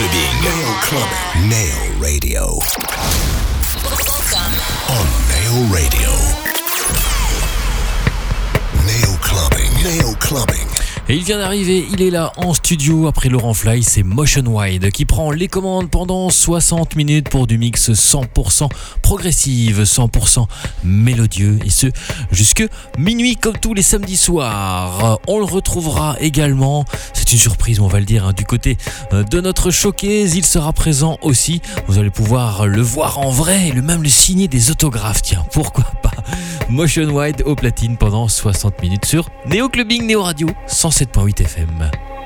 clubbing. Nail clubbing. Nail radio. Welcome. On Nail Radio. Nail clubbing. Nail clubbing. Et il vient d'arriver, il est là en studio après Laurent Fly, c'est Motion Wide qui prend les commandes pendant 60 minutes pour du mix 100% progressive, 100% mélodieux et ce jusque minuit comme tous les samedis soirs. On le retrouvera également, c'est une surprise on va le dire, hein, du côté euh, de notre showcase, il sera présent aussi, vous allez pouvoir le voir en vrai et le même le signer des autographes, tiens, pourquoi pas? Motion Wide au platine pendant 60 minutes sur Néo Clubbing, Néo Radio 107.8 FM.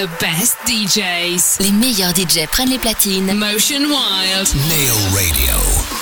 The best DJs. Les meilleurs DJ prennent les platines. Motion Wild. Nail Radio. Nail Radio.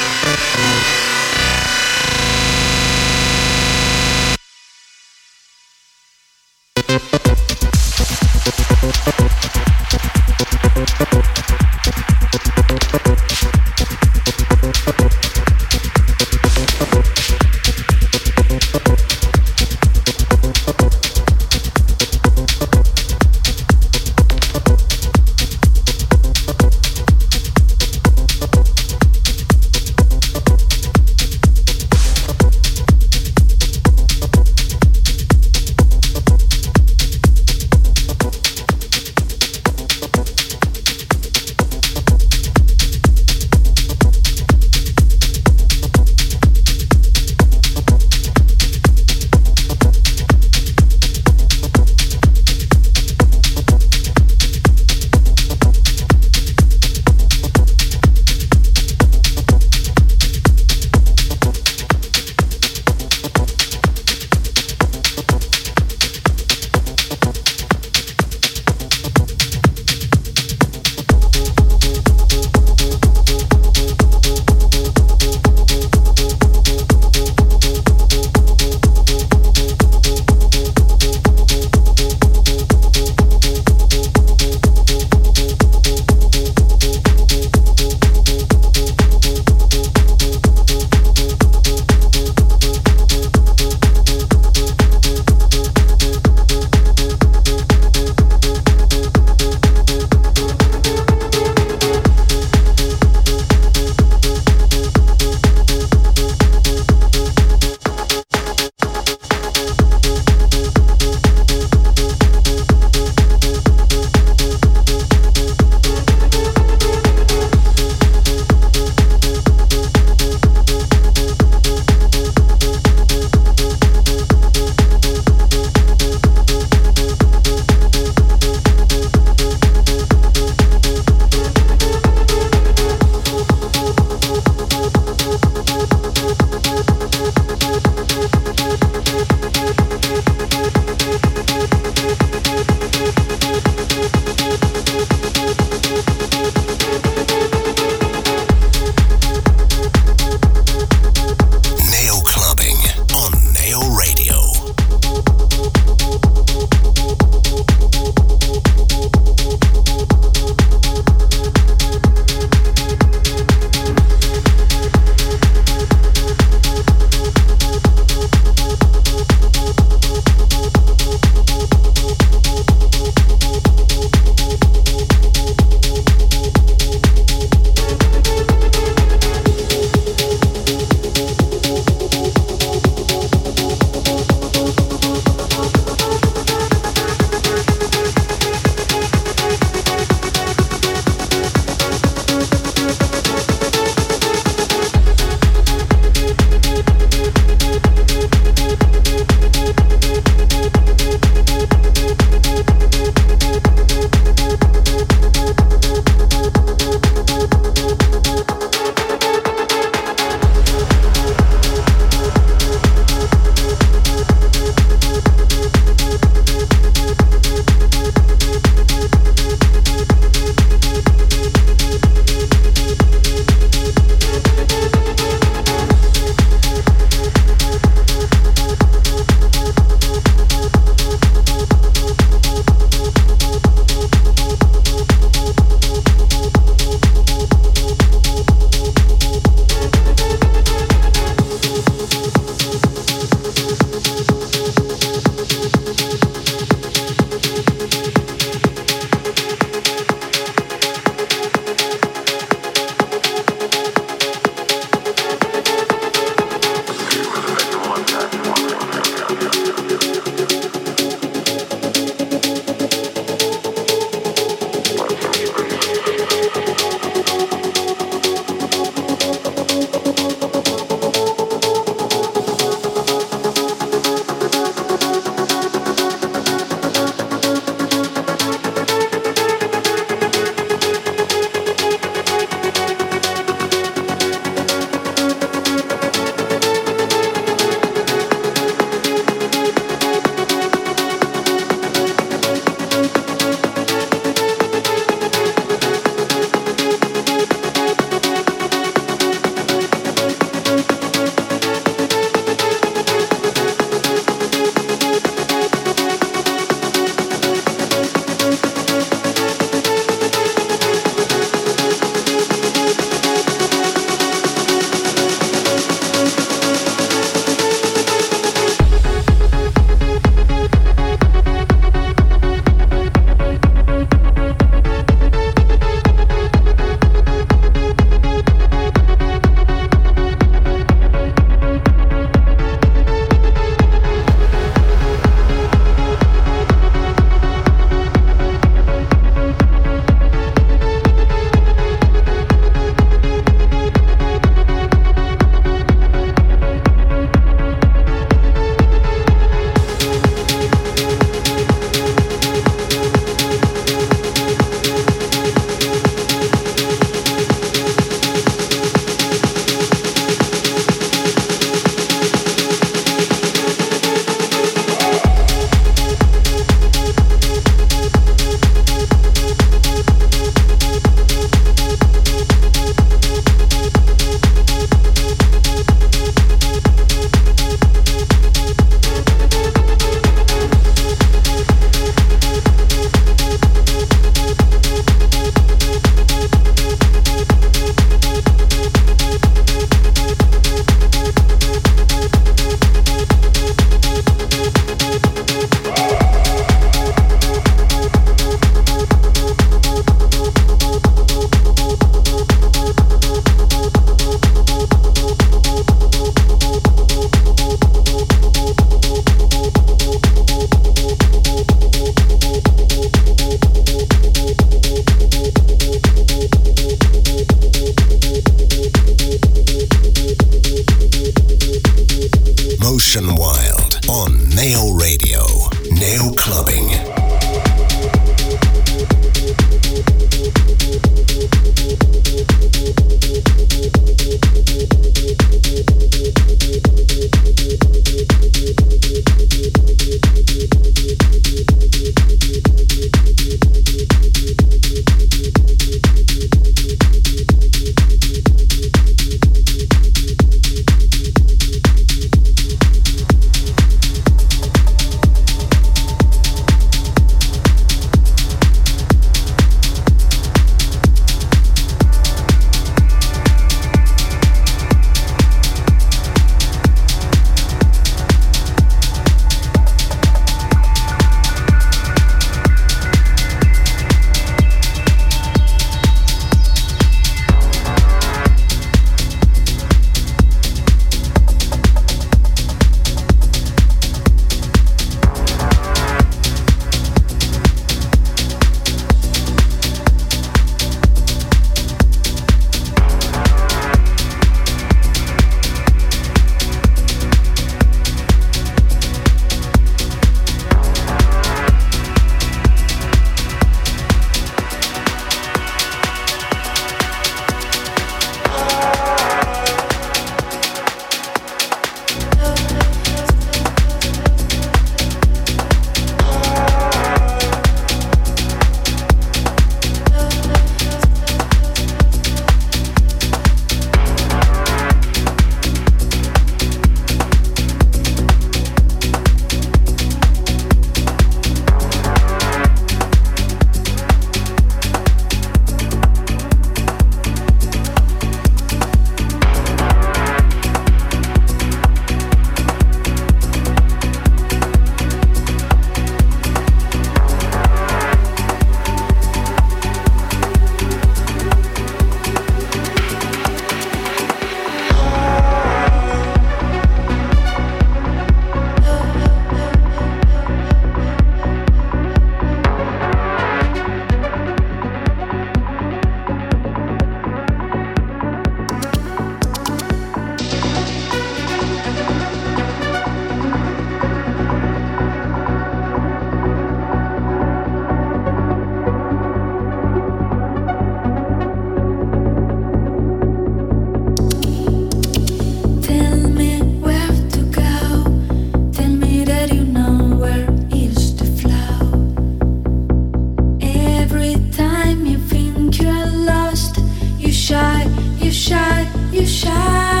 shine.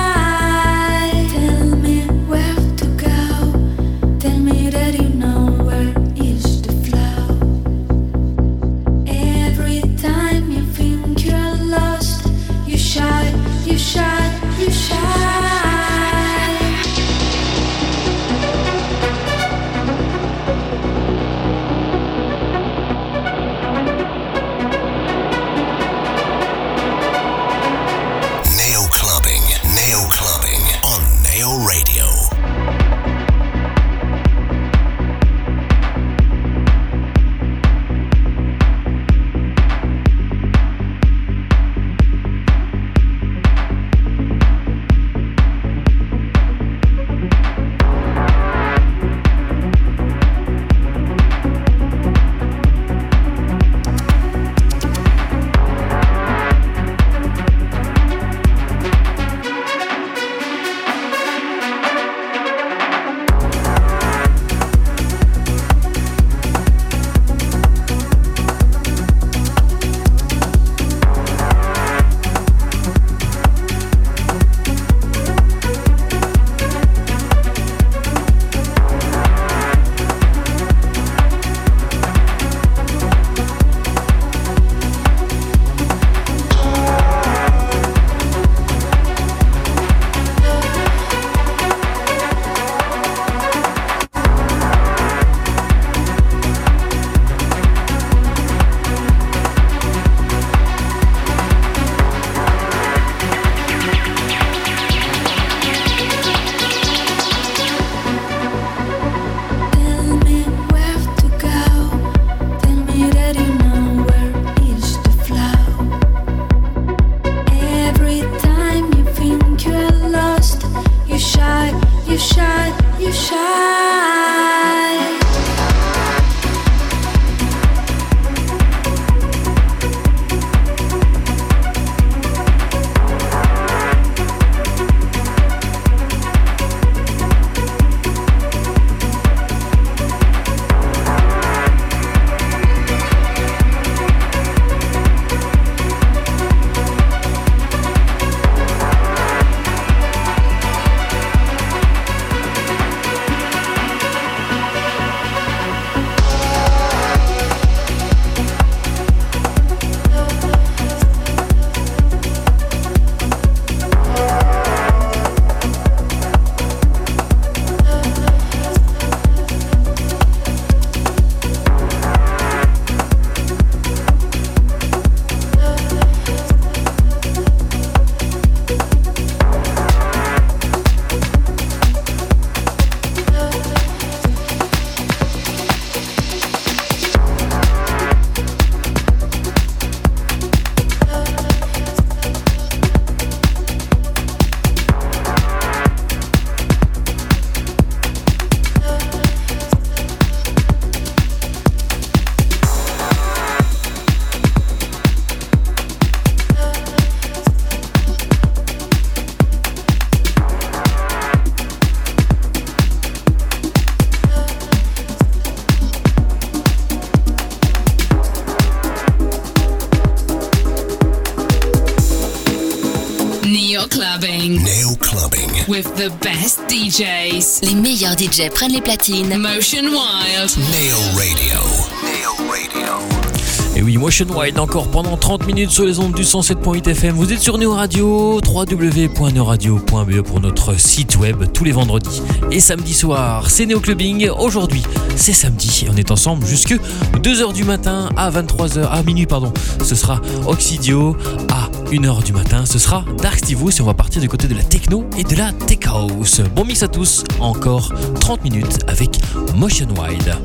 Neo clubbing Neo clubbing. with the best DJs. Les meilleurs DJ prennent les platines. Motion Wild. Neo radio. Neo radio. Et oui, Motion Wide encore pendant 30 minutes sur les ondes du 107.8 FM. Vous êtes sur Neo Radio, www.neoradio.be pour notre site web tous les vendredis et samedi soir. C'est Neo Clubbing. Aujourd'hui, c'est samedi et on est ensemble jusque 2h du matin à 23h, à minuit, pardon. Ce sera Oxidio à 1h du matin. Ce sera Dark Stivus et on va partir du côté de la techno et de la tech house. Bon mix à tous. Encore 30 minutes avec Motion Wide.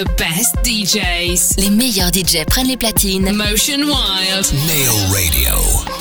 The best DJs. Les meilleurs DJ prennent les platines. Motion Wild. Nail Radio.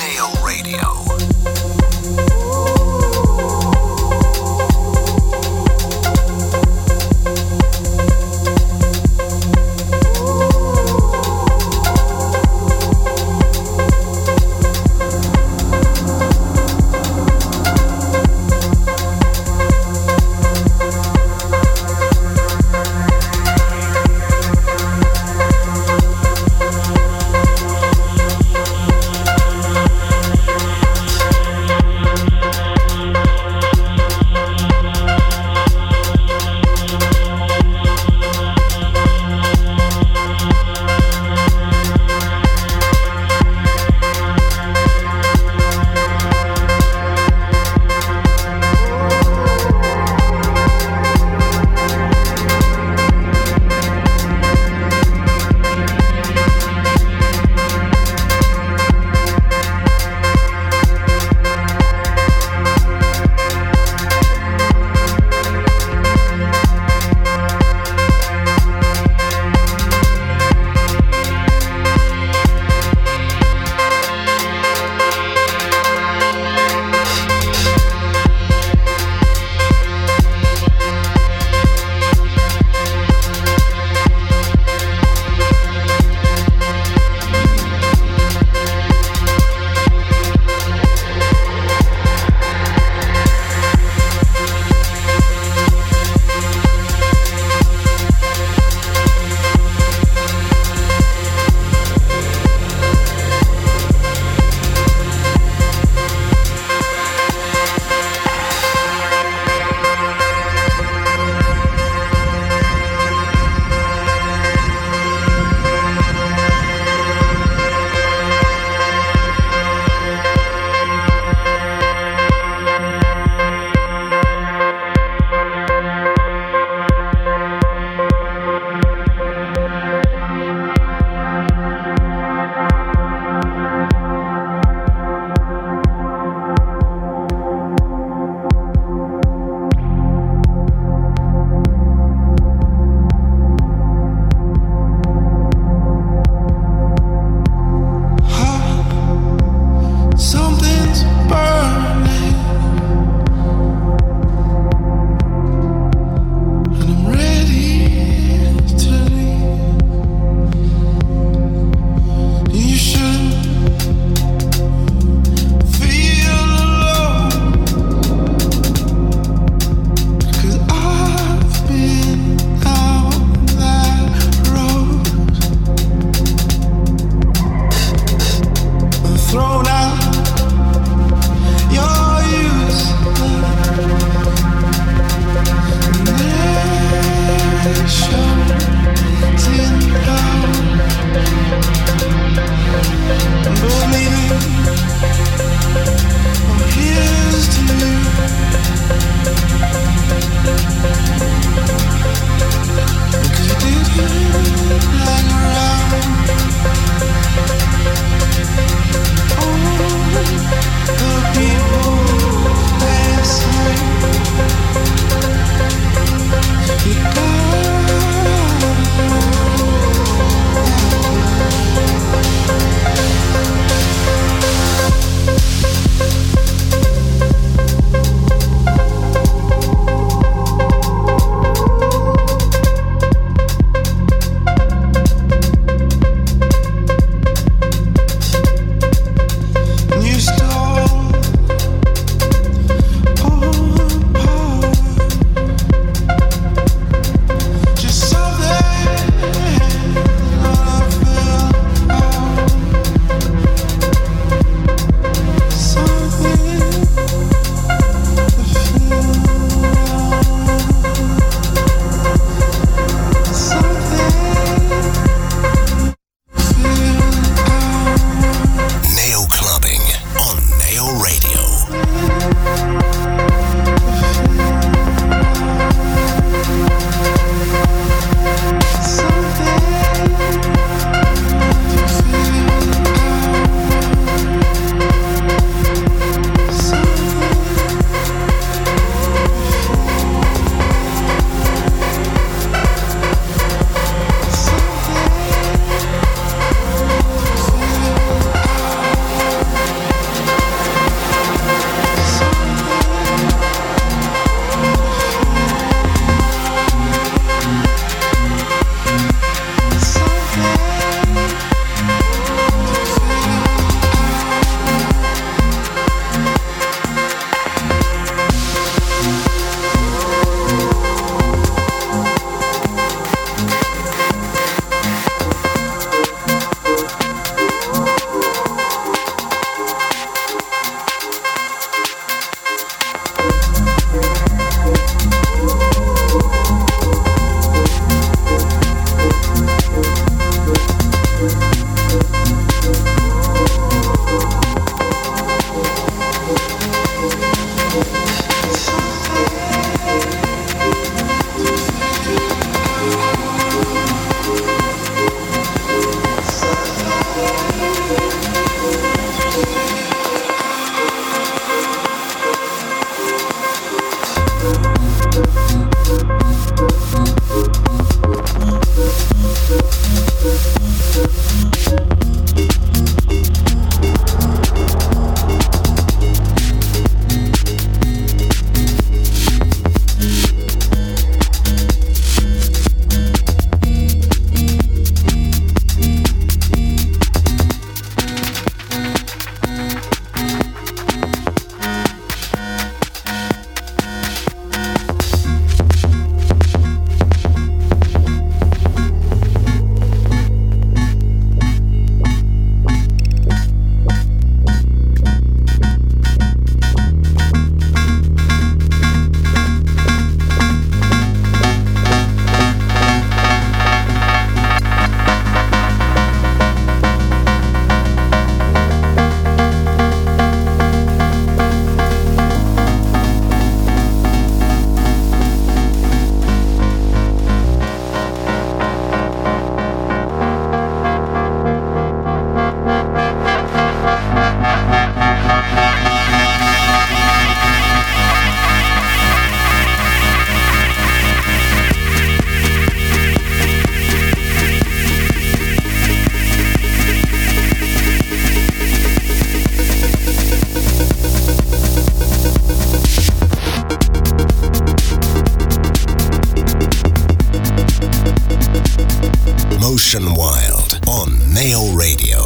Ocean Wild on Nail Radio.